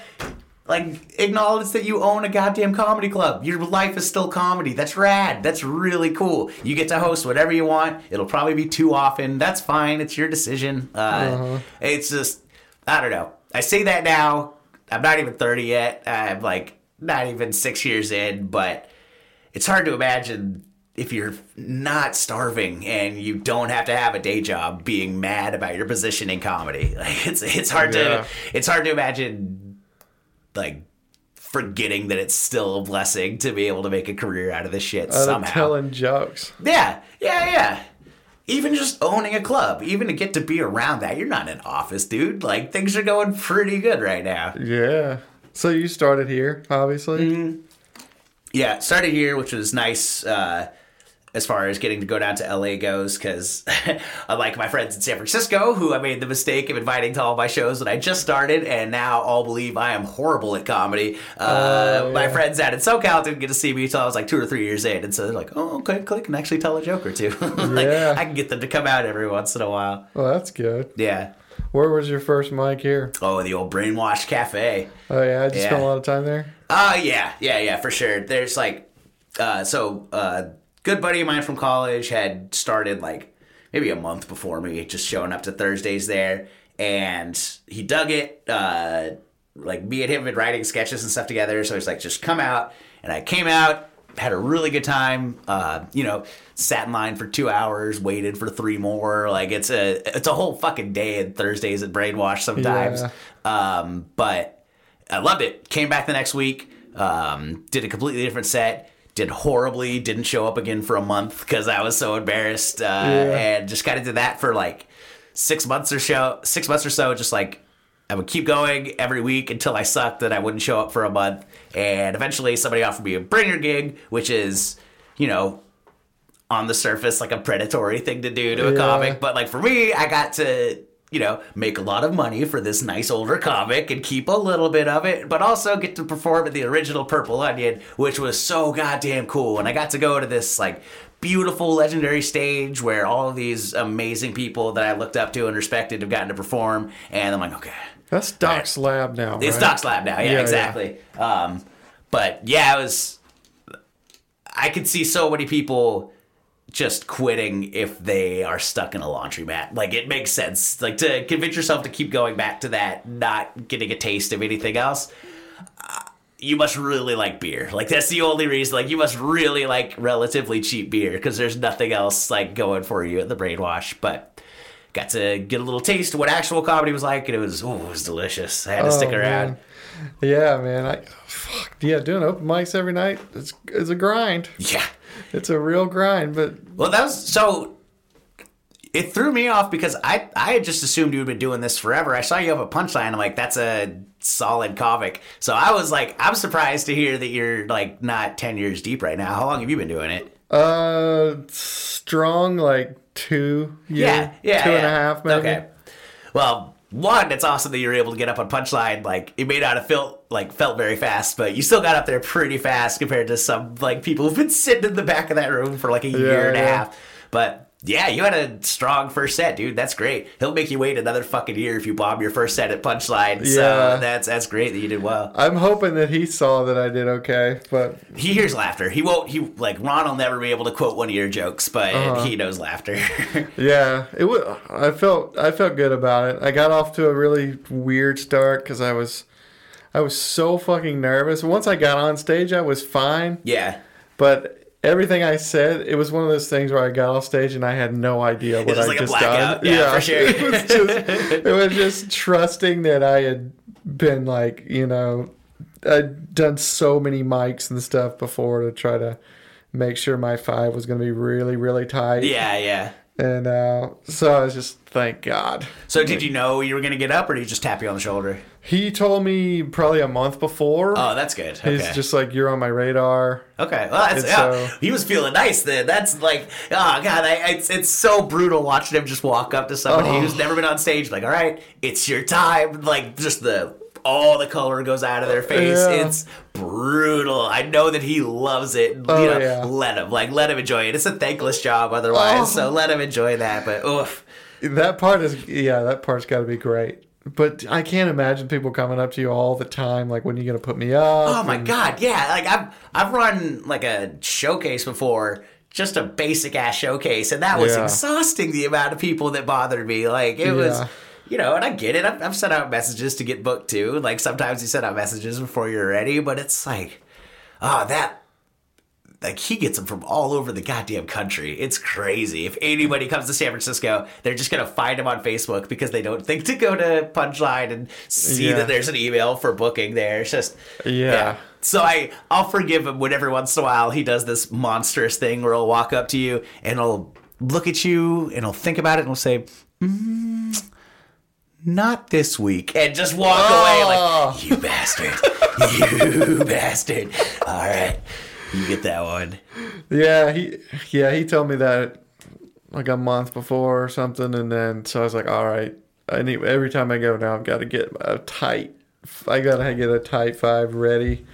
like acknowledge that you own a goddamn comedy club. Your life is still comedy. That's rad. That's really cool. You get to host whatever you want. It'll probably be too often. That's fine. It's your decision. Uh, It's just I don't know. I say that now. I'm not even 30 yet. I'm like not even six years in, but it's hard to imagine if you're not starving and you don't have to have a day job being mad about your position in comedy. Like it's it's hard Yeah. to it's hard to imagine like forgetting that it's still a blessing to be able to make a career out of this shit Out somehow. telling jokes. yeah, yeah, yeah. Even just owning a club, even to get to be around that, you're not in office, dude. Like things are going pretty good right now. Yeah. So you started here, obviously. Mm-hmm. Yeah, started here, which was nice uh, as far as getting to go down to LA goes, because unlike my friends in San Francisco, who I made the mistake of inviting to all my shows when I just started, and now all believe I am horrible at comedy. Uh, Oh, My friends out in SoCal didn't get to see me until I was like two or three years in, and so they're like, "Oh, okay, click and actually tell a joke or two. like, Yeah. I can get them to come out every once in a while. Well, that's good. Yeah. Where was your first mic here? Oh, the old brainwash cafe. Oh yeah, I just Yeah. spent a lot of time there. Uh yeah, yeah, yeah, for sure. There's like uh so uh good buddy of mine from college had started like maybe a month before me, just showing up to Thursdays there and he dug it. Uh like me and him been writing sketches and stuff together. So he's like, just come out, and I came out. Had a really good time. Uh, you know, sat in line for two hours, waited for three more. Like it's a it's a whole fucking day at Thursdays at Brainwash sometimes. Yeah. Um, but I loved it. Came back the next week. Um, did a completely different set. Did horribly. Didn't show up again for a month because I was so embarrassed. Uh, And just kind of did that for like six months or so. Six months or so. Just like I would keep going every week until I sucked that I wouldn't show up for a month. And eventually somebody offered me a bringer gig, which is, you know, on the surface like a predatory thing to do to a Yeah. comic. But like for me, I got to, you know, make a lot of money for this nice older comic and keep a little bit of it, but also get to perform at the original Purple Onion, which was so goddamn cool. And I got to go to this like beautiful legendary stage where all of these amazing people that I looked up to and respected have gotten to perform. And I'm like, okay, That's Doc's lab now. it's right? Doc's Lab now. Yeah, Yeah, yeah. exactly. Um, but yeah, it was. I could see so many people just quitting if they are stuck in a laundromat. Like it makes sense. Like to convince yourself to keep going back to that, not getting a taste of anything else. uh, You must really like beer. Like that's the only reason. Like you must really like relatively cheap beer because there's nothing else like going for you at the brainwash. But got to get a little taste of what actual comedy was like, and it was oh, it was delicious. I had to stick Oh, around. man. Yeah, man. I fuck yeah, doing open mics every night. It's it's a grind. Yeah. It's a real grind, but Well, that was so. It threw me off because I I had just assumed you'd been doing this forever. I saw you have a punchline. I'm like, that's a solid comic. So I was like, I'm surprised to hear that you're like not ten years deep right now. How long have you been doing it? uh, strong like two. Yeah, yeah, two and a half maybe. Okay. Well, one, it's awesome that you were able to get up on punchline. Like it may not have felt like felt very fast, but you still got up there pretty fast compared to some like people who've been sitting in the back of that room for like a year and a half. But yeah, you had a strong first set, dude. That's great. He'll make you wait another fucking year if you bomb your first set at punchline. So Yeah. that's that's great that you did well. I'm hoping that he saw that I did okay, but He hears laughter. He won't. He like Ron will never be able to quote one of your jokes, but Uh-huh. he knows laughter. yeah, it was. I felt I felt good about it. I got off to a really weird start because I was I was so fucking nervous. Once I got on stage, I was fine, yeah. but everything I said, it was one of those things where I got off stage and I had no idea what I like just done. Yeah, for sure. it was just it was just trusting that I had been like you know I'd done so many mics and stuff before to try to make sure my five was going to be really really tight. Yeah, yeah. And uh, so I was just, thank God. So did you know you were gonna get up, or did he just tap you on the shoulder? He told me probably a month before. Oh, that's good. Okay. He's just like, you're on my radar. Okay, well, yeah. so- he was feeling nice then. That's like, oh god, I, it's it's so brutal watching him just walk up to somebody Oh. who's never been on stage, like, all right, it's your time. Like, just the all the color goes out of their face. Yeah. It's brutal. I know that he loves it. You Oh, know, yeah. let him like let him enjoy it. It's a thankless job otherwise, Oh. so let him enjoy that. But oof. That part is, yeah, that part's got to be great. But I can't imagine people coming up to you all the time, like, when are you going to put me up? Oh my god, yeah. Like I've I've run like a showcase before, just a basic ass showcase, and that was Yeah. exhausting. The amount of people that bothered me, like it was. You know, and I get it. I've, I've sent out messages to get booked too. Like sometimes you send out messages before you're ready, but it's like, oh, that like he gets them from all over the goddamn country. It's crazy. If anybody comes to San Francisco, they're just gonna find him on Facebook because they don't think to go to Punchline and see Yeah. that there's an email for booking there. It's just Yeah. So I I'll forgive him when every once in a while he does this monstrous thing where he'll walk up to you and he'll look at you and he'll think about it and he'll say, mm, "Not this week," and just walk away Oh. like you bastard, you bastard. All right, you get that one. Yeah, he, yeah, he told me that like a month before or something. And then, so I was like, all right, I need, every time I go now, I've got to get a tight, I got to get a tight five ready.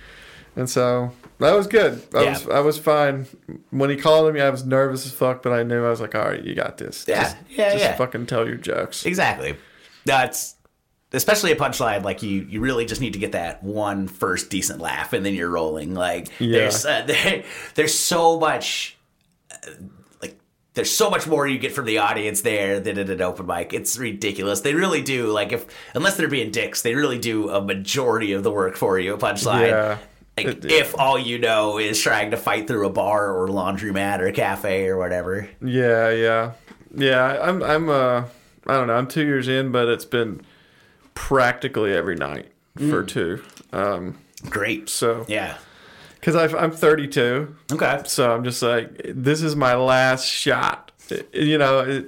And so that was good. I Yeah. was, I was fine. When he called me, I was nervous as fuck, but I knew I was like, all right, you got this. Yeah, Just, yeah, just yeah. fucking tell your jokes. Exactly. That's especially a punchline. Like you, you really just need to get that one first decent laugh, and then you're rolling. Like Yeah. there's uh, there, there's so much uh, like there's so much more you get from the audience there than at an open mic. It's ridiculous. They really do like if unless they're being dicks, they really do a majority of the work for you. A punchline. Yeah. Like It- if all you know is trying to fight through a bar or laundromat or a cafe or whatever. Yeah, yeah, yeah. I'm, I'm, uh, I don't know. I'm two years in, but it's been practically every night for two. Um, Great. so, Yeah. because I'm 32, Okay. so I'm just like, this is my last shot. You know, it,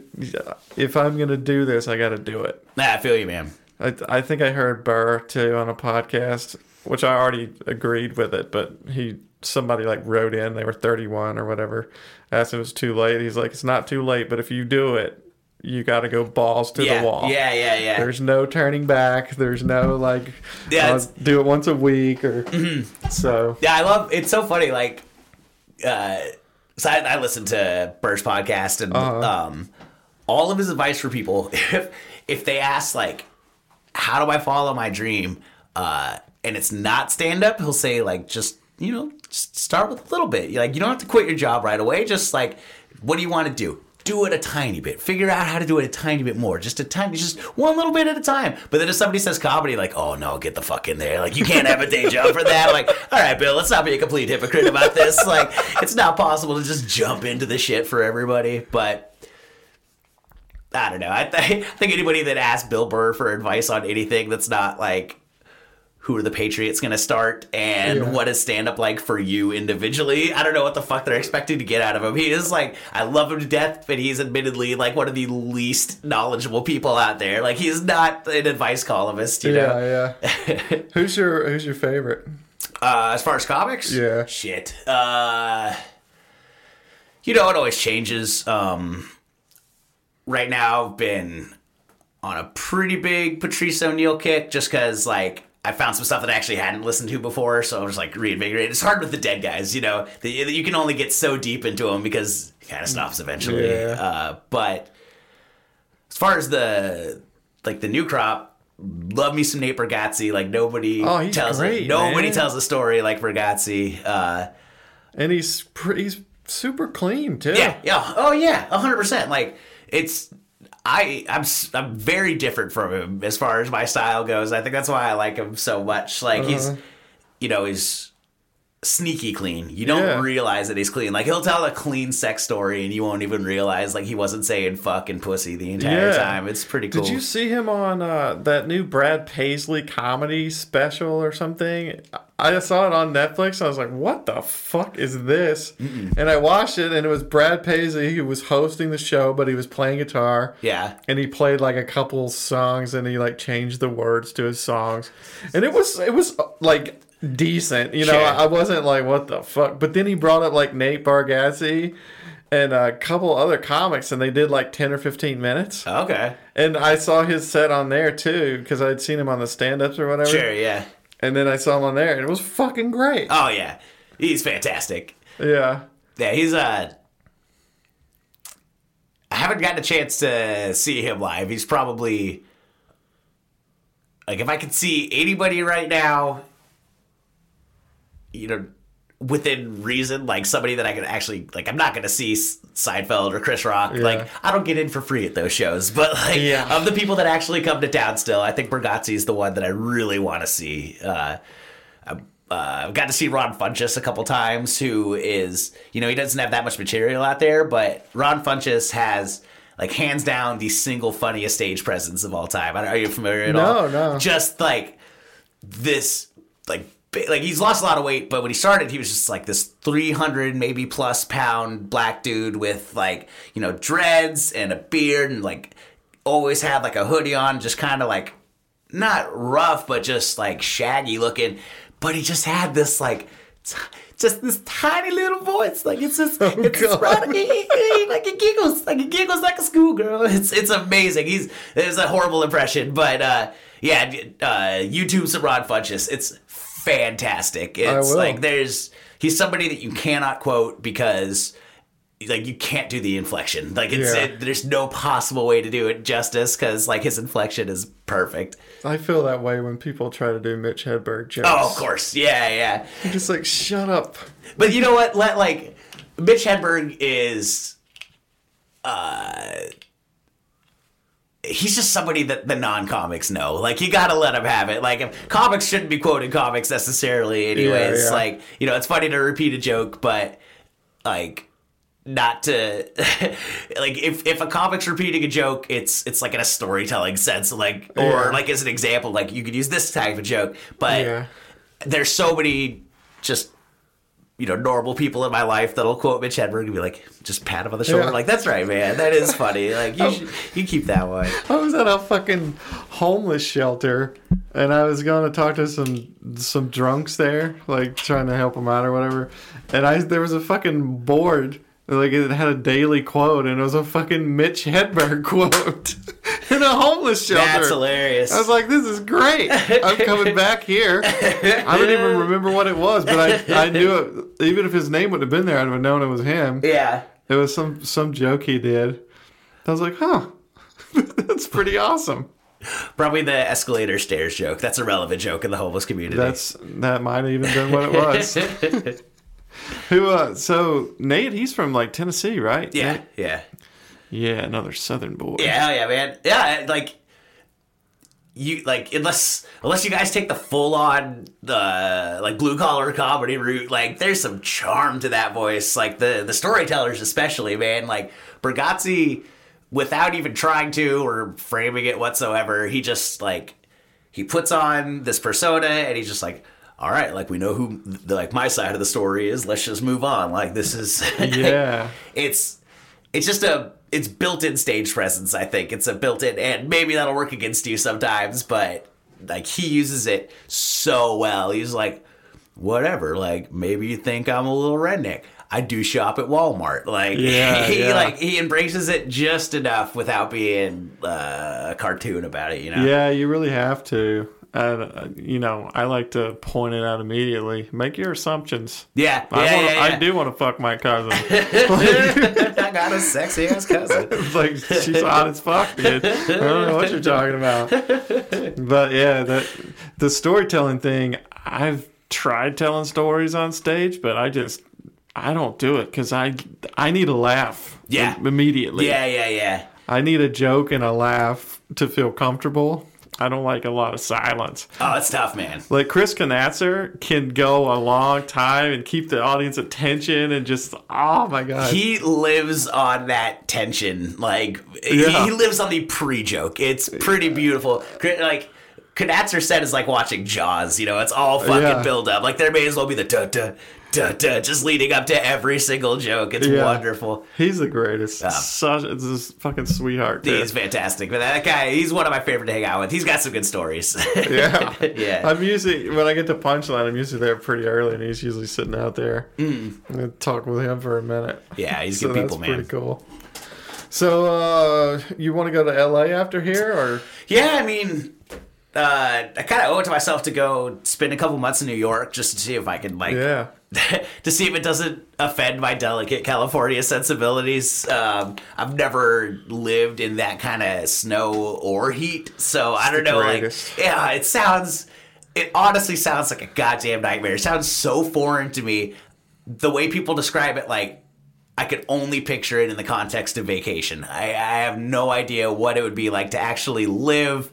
if I'm gonna do this, I got to do it. Nah, I feel you, man. I, I think I heard Burr too on a podcast, which I already agreed with it, but he somebody like wrote in they were 31 or whatever, asked if it was too late. He's like, it's not too late, but if you do it, you got to go balls to Yeah. the wall. Yeah, yeah, yeah. There's no turning back. There's no like, Yeah, Mm-hmm. do it once a week or so. Yeah, I love. It's so funny. Like, uh, so I, I listen to Burr's podcast, and um, all of his advice for people, if if they ask like, "How do I follow my dream?" Uh, and it's not stand up, he'll say like, "Just you know, just start with a little bit. You Like, you don't have to quit your job right away. Just like, what do you want to do?" Do it a tiny bit. Figure out how to do it a tiny bit more. Just a tiny, just one little bit at a time. But then if somebody says comedy, like, oh no, get the fuck in there. Like, you can't have a day job for that. Like, all right, Bill, let's not be a complete hypocrite about this. Like, it's not possible to just jump into the shit for everybody. But I don't know. I, th- I think anybody that asks Bill Burr for advice on anything that's not like, who are the Patriots going to start and Yeah. what is stand up like for you individually? I don't know what the fuck they're expecting to get out of him. He is like, I love him to death, but he's admittedly like one of the least knowledgeable people out there. Like, he's not an advice columnist, you know? Yeah, yeah. who's your Who's your favorite? Uh, as far as comics, Yeah. shit. Uh, you know, it always changes. Um, right now, I've been on a pretty big Patrice O'Neal kick, just because like I found some stuff that I actually hadn't listened to before, so I was like reinvigorated. It's hard with the dead guys, you know. The, you can only get so deep into them because it kind of stops eventually. Yeah. Uh, but as far as the like the new crop. Love me some Nate Bargatze. Like nobody Oh, tells great, nobody man. tells a story like Bargatze. Uh, And he's he's super clean too. yeah, yeah, oh yeah, hundred percent. Like it's, I, I'm, I'm very different from him as far as my style goes. I think that's why I like him so much. Like he's, Uh-huh. you know, he's sneaky clean. You don't Yeah. realize that he's clean. Like he'll tell a clean sex story and you won't even realize like he wasn't saying fuck and pussy the entire Yeah. time. It's pretty cool. Did you see him on uh, that new Brad Paisley comedy special or something? I saw it on Netflix. I was like, "What the fuck is this?" And I watched it, and it was Brad Paisley who was hosting the show, but he was playing guitar. yeah. And he played like a couple songs, and he like changed the words to his songs, and it was it was uh, like decent. You know, Sure. I wasn't like, "What the fuck?" But then he brought up like Nate Bargatze and a couple other comics, and they did like ten or fifteen minutes. Okay. And I saw his set on there too because I'd seen him on the stand-ups or whatever. Sure. Yeah. And then I saw him on there, and it was fucking great. Oh yeah. He's fantastic. yeah. Yeah, he's uh I haven't gotten a chance to see him live. He's probably like if I could see anybody right now, you know, within reason, like somebody that I could actually like. I'm not gonna see Seinfeld or Chris Rock. Yeah. Like I don't get in for free at those shows, but like Yeah. of the people that actually come to town, still, I think Bargatze is the one that I really want to see. Uh, uh, I've got to see Ron Funches a couple times, who is, you know, he doesn't have that much material out there, but Ron Funches has, like, hands down the single funniest stage presence of all time. Are you familiar at all? No, no. Just like this, like, like he's lost a lot of weight, but when he started, he was just like this 300 maybe plus pound black dude with like, you know, dreads and a beard and like always had like a hoodie on, just kind of like not rough, but just like shaggy looking. But he just had this like, t- just this tiny little voice. Like it's just, it's just right, he- he- he- like he giggles, like he giggles like a schoolgirl. It's it's amazing. He's it's a horrible impression, but uh, yeah, uh, YouTube some Ron Funches. It's fantastic. It's like there's he's somebody that you cannot quote because like you can't do the inflection. Like it's Yeah. it, there's no possible way to do it justice because like his inflection is perfect. I feel that way when people try to do Mitch Hedberg jokes. Oh, of course, yeah, yeah. I'm just like, shut up. But you know what? Let like Mitch Hedberg is uh, he's just somebody that the non-comics know. Like you gotta let him have it. Like if, comics shouldn't be quoting comics necessarily, anyways. yeah. Like you know, it's funny to repeat a joke, but like not to like if if a comic's repeating a joke, it's it's like in a storytelling sense, like or Yeah. like as an example, like you could use this type of joke, but Yeah. there's so many just. You know, normal people in my life that'll quote Mitch Hedberg and be like, just pat him on the shoulder, Yeah. like, "That's right, man. That is funny. Like, you should, you keep that one." I was at a fucking homeless shelter, and I was going to talk to some some drunks there, like trying to help them out or whatever. And I there was a fucking board, like it had a daily quote, and it was a fucking Mitch Hedberg quote in a homeless shelter. That's hilarious. I was like, "This is great! I'm coming back here." I don't even remember what it was, but I I knew it. Even if his name would have been there, I'd have known it was him. yeah. It was some some joke he did. I was like, "Huh, that's pretty awesome." Probably the escalator stairs joke. That's a relevant joke in the homeless community. That's that might have even been what it was. Who? Uh, so Nate, he's from like Tennessee, right? yeah, Nate? yeah, yeah, another Southern boy. yeah. Hell yeah, man. Yeah, like you like unless unless you guys take the full on uh, like blue collar comedy route, like there's some charm to that voice. Like the the storytellers, especially, man. Like Bargatze, without even trying to or framing it whatsoever, he just like he puts on this persona and he's just like all right like we know who the, like my side of the story is let's just move on like this is Yeah. it's it's just a it's built-in stage presence i think. It's a built-in and maybe that'll work against you sometimes but like he uses it so well. He's like whatever like maybe you think i'm a little redneck. I do shop at walmart. Like Yeah, he yeah. like he embraces it just enough without being uh, a cartoon about it you know? Yeah, you really have to. Uh, you know, I like to point it out immediately. Make your assumptions. yeah yeah, I, wanna, yeah, yeah. I do want to fuck my cousin. I got a sexy ass cousin like she's hot as fuck, dude. I don't know what you're talking about. But yeah, that the storytelling thing. I've tried telling stories on stage, but I just I don't do it because I I need a laugh. Yeah. immediately. yeah yeah yeah I need a joke and a laugh to feel comfortable. I don't like a lot of silence. oh it's tough man Like Chris Knatzer can go a long time and keep the audience attention and just oh my god. he lives on that tension. Like Yeah. he lives on the pre-joke. It's pretty beautiful. Like Knatzer said is like watching Jaws. You know, it's all fucking Yeah. build up. Like there may as well be the duh duh duh duh just leading up to every single joke. It's Yeah. wonderful. He's the greatest. Such it's this fucking sweetheart. dude. He's fantastic. But that guy, he's one of my favorite to hang out with. He's got some good stories. Yeah. yeah. I'm usually when I get to punchline, I'm usually there pretty early, and he's usually sitting out there. Mm. I'm gonna talk with him for a minute. yeah, he's So good people, man. pretty cool. So, uh, you want to go to LA after here, or Yeah, I mean, uh, I kind of owe it to myself to go spend a couple months in New York just to see if I can like yeah, to see if it doesn't offend my delicate California sensibilities. Um, I've never lived in that kind of snow or heat, so I don't know. greatest. Like, yeah, it sounds. It honestly sounds like a goddamn nightmare. It sounds so foreign to me. The way people describe it, like I could only picture it in the context of vacation. I, I have no idea what it would be like to actually live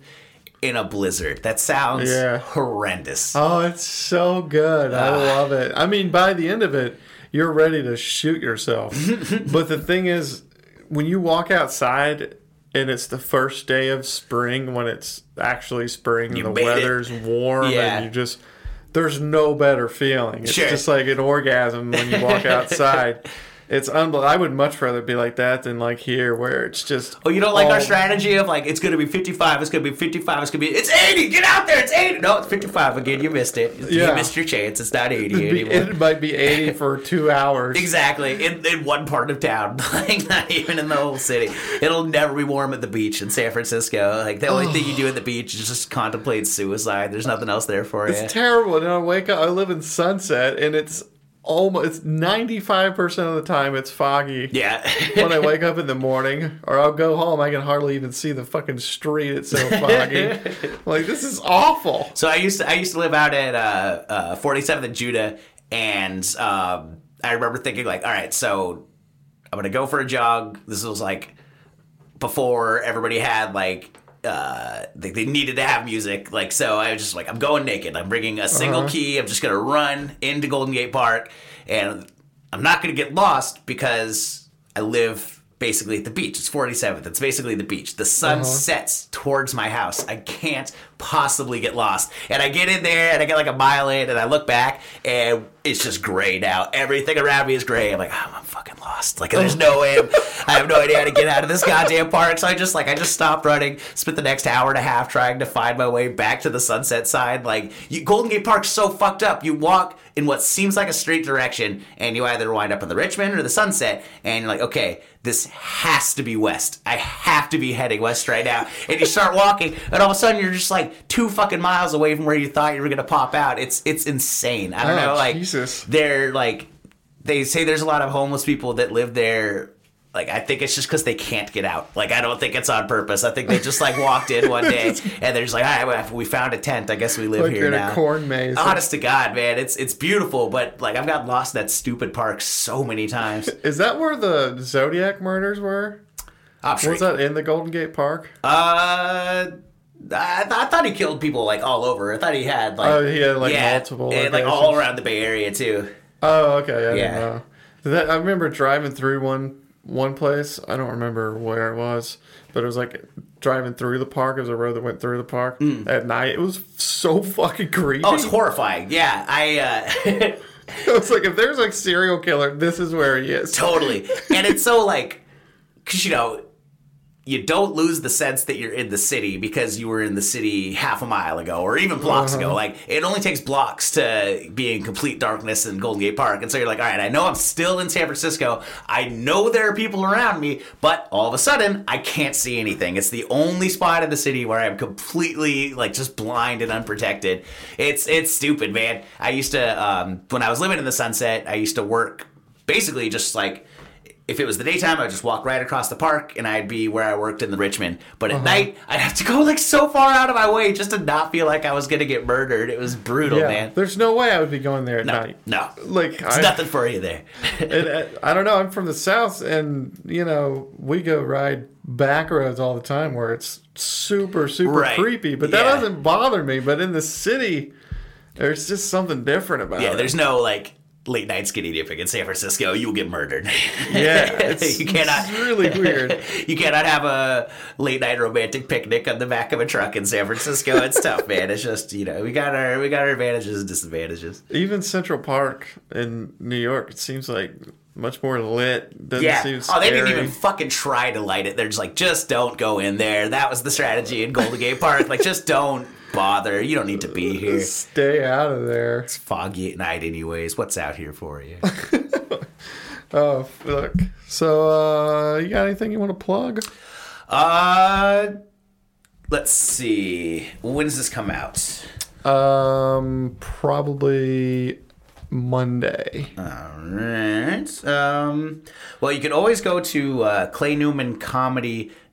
in a blizzard. That sounds Yeah. horrendous. Oh, it's so good. I Ah. love it. I mean, by the end of it, you're ready to shoot yourself. but the thing is, when you walk outside and it's the first day of spring, when it's actually spring You and the made it. weather's warm Yeah. and you just. There's no better feeling. It's Sure. just like an orgasm when you walk outside. It's unbelievable. I would much rather be like that than like here, where it's just. Oh, you don't like our strategy of like it's gonna be 55, it's gonna be 55, it's gonna be it's 80. Get out there, it's 80. No, it's 55 again. You missed it. Yeah. You missed your chance. It's not 80 It'd be- anymore. It might be 80 for two hours. Exactly, in, in one part of town, like not even in the whole city. It'll never be warm at the beach in San Francisco. Like the only thing you do at the beach is just contemplate suicide. There's nothing else there for you. It's terrible. And I wake up. I live in Sunset, and it's almost it's ninety five percent of the time it's foggy. yeah, When I wake up in the morning, or I'll go home, I can hardly even see the fucking street. It's so foggy. like this is awful. So I used to I used to live out at uh, uh, 47th and Judah, and um, I remember thinking like, all right, so I'm gonna go for a jog. This was like before everybody had like uh they, they needed to have music. Like so i was just like i'm going naked. I'm bringing a single Uh-huh. key. I'm just gonna run into golden gate park. And i'm not gonna get lost because i live basically at the beach. It's 47th it's basically the beach. The sun Uh-huh. sets towards my house. I can't possibly get lost. And i get in there and i get like a mile in and i look back and it's just gray now. Everything around me is gray. I'm like oh, i'm fucking lost. Like there's no way. I'm, i have no idea how to get out of this goddamn park. So i just like i just stopped running spent the next hour and a half trying to find my way back to the sunset side like you, golden gate park's so fucked up. You walk in what seems like a straight direction and you either wind up in the richmond or the sunset and you're like okay this has to be west. I have to be heading west right now. And you start walking and all of a sudden you're just like two fucking miles away from where you thought you were gonna pop out. It's it's insane. I don't Oh, know like Jesus. they're like they say there's a lot of homeless people that live there like I think it's just because they can't get out. Like I don't think it's on purpose. I think they just like walked in one day and they're just like, all right, we found a tent. I guess we live Like here in now. a corn maze. Honest to God, man, it's it's beautiful, but like I've got lost in that stupid park so many times. Is that where the Zodiac murders were? Was that in the Golden Gate Park? Uh, I, th- I thought he killed people like all over. I thought he had like Oh, he had, like, yeah, multiple and like all around the Bay Area too. Oh, okay. I Yeah. That, I remember driving through one one place. I don't remember where it was, but it was like driving through the park. It was a road that went through the park at night. It was so fucking creepy. Mm. Oh, it's horrifying. Yeah, I uh, it was like if there's like serial killer, this is where he is. totally, and it's so like, cause you know. You don't lose the sense that you're in the city because you were in the city half a mile ago or even blocks ago. Like, it only takes blocks to be in complete darkness in Golden Gate Park. And so you're like, all right, I know I'm still in San Francisco. I know there are people around me, but all of a sudden, I can't see anything. It's the only spot in the city where I'm completely, like, just blind and unprotected. It's, it's stupid, man. I used to, um, when I was living in the sunset, I used to work basically just like, if it was the daytime, I'd just walk right across the park and I'd be where I worked in the Richmond. But Uh-huh. at night, I'd have to go like so far out of my way just to not feel like I was gonna get murdered. It was brutal, Yeah, man. there's no way I would be going there at No, night. no, Like it's I, nothing for you there. and, uh, I don't know. I'm from the south, and you know we go ride back roads all the time where it's super super Right. creepy. But that Yeah. doesn't bother me. But in the city, there's just something different about yeah, it. Yeah, there's no like late night skinny dipping in San Francisco. You'll get murdered. Yeah, it's, you cannot. It's really weird. you cannot have a late night romantic picnic on the back of a truck in San Francisco. It's tough, man. It's just you know we got our we got our advantages and disadvantages. Even Central Park in New York, it seems like much more lit. Doesn't Yeah. seem Oh, they didn't even fucking try to light it. They're just like, just don't go in there. That was the strategy in Golden Gate Park. Like, just don't bother. You don't need to be here. Stay out of there. It's foggy at night, anyways. What's out here for you? Oh, look. So, uh, you got anything you want to plug? uh, let's see. When does this come out? Um, probably Monday. All right. Um, well, you can always go to uh,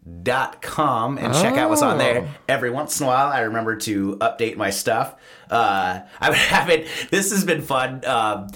claynewmancomedy.com and check out what's on there. Oh. Every once in a while, I remember to update my stuff. Uh, I would have it This has been fun. Um,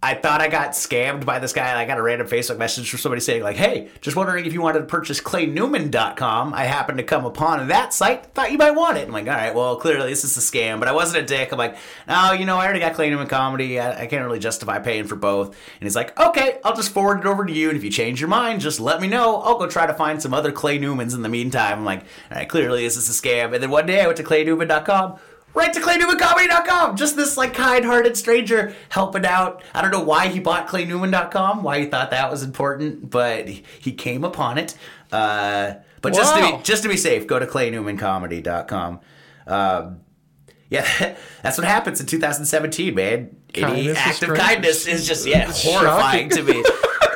I thought I got scammed by this guy. I got a random Facebook message from somebody saying, like, hey, just wondering if you wanted to purchase claynewman.com. I happened to come upon that site. Thought you might want it. I'm like, all right, well, clearly this is a scam, but I wasn't a dick. I'm like, no, you know, I already got Clay Newman Comedy. I, I can't really justify paying for both. And he's like, okay, I'll just forward it over to you. And if you change your mind, just let me know. I'll go try to find some other Clay Newmans in the meantime. I'm like, all right, clearly this is a scam. And then one day I went to claynewman.com right to claynewmancomedy.com. Just this like kind-hearted stranger helping out. I don't know why he bought claynewman.com, why he thought that was important, but he came upon it. Uh, but just to be just to be safe, go to claynewmancomedy.com. Um, yeah, that's what happens in 2017, man. Any Kindness act of kindness is just yeah horrifying to me.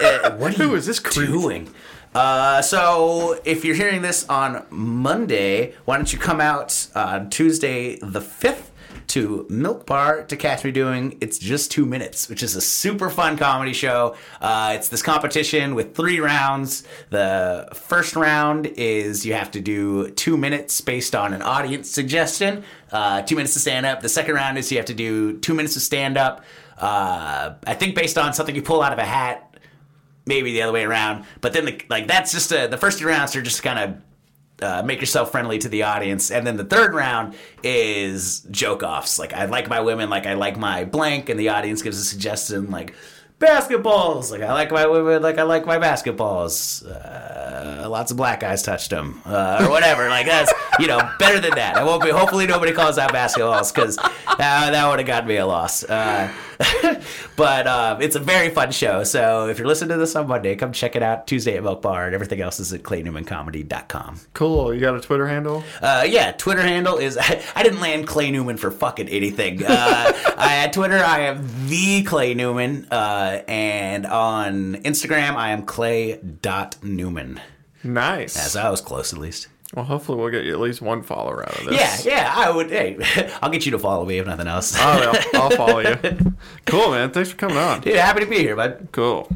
Uh, what are Who you is this creep? doing? Uh, so if you're hearing this on Monday, why don't you come out on Tuesday the fifth? To Milk Bar to catch me doing It's Just Two Minutes, which is a super fun comedy show. Uh, it's this competition with three rounds. The first round is you have to do two minutes based on an audience suggestion, uh, two minutes to stand up. The second round is you have to do two minutes of stand up, uh, I think based on something you pull out of a hat maybe the other way around. But then the, like that's just a, the first two rounds are just kind of. Uh, make yourself friendly to the audience, and then the third round is joke offs. Like I like my women, like I like my blank, and the audience gives a suggestion like basketballs. Like I like my women, like I like my basketballs. Uh, lots of black guys touched them, uh, or whatever. like that's you know better than that. I won't be. Hopefully nobody calls out basketballs because that, that would have gotten me a loss. Uh, but uh, it's a very fun show. So if you're listening to this on Monday, come check it out Tuesday at Milk Bar, and everything else is at claynewmancomedy.com. Cool. You got a Twitter handle? Uh, yeah, Twitter handle is I didn't land Clay Newman for fucking anything. Uh, I, at Twitter, I am the Clay Newman, uh, Uh, and on Instagram, I am Clay dot Newman. Nice. As I was close, at least. Well, hopefully we'll get you at least one follower out of this. Yeah, yeah, I would. Hey, I'll get you to follow me if nothing else. Oh, well, I'll follow you. Cool, man. Thanks for coming on. Dude, happy to be here, bud. Cool.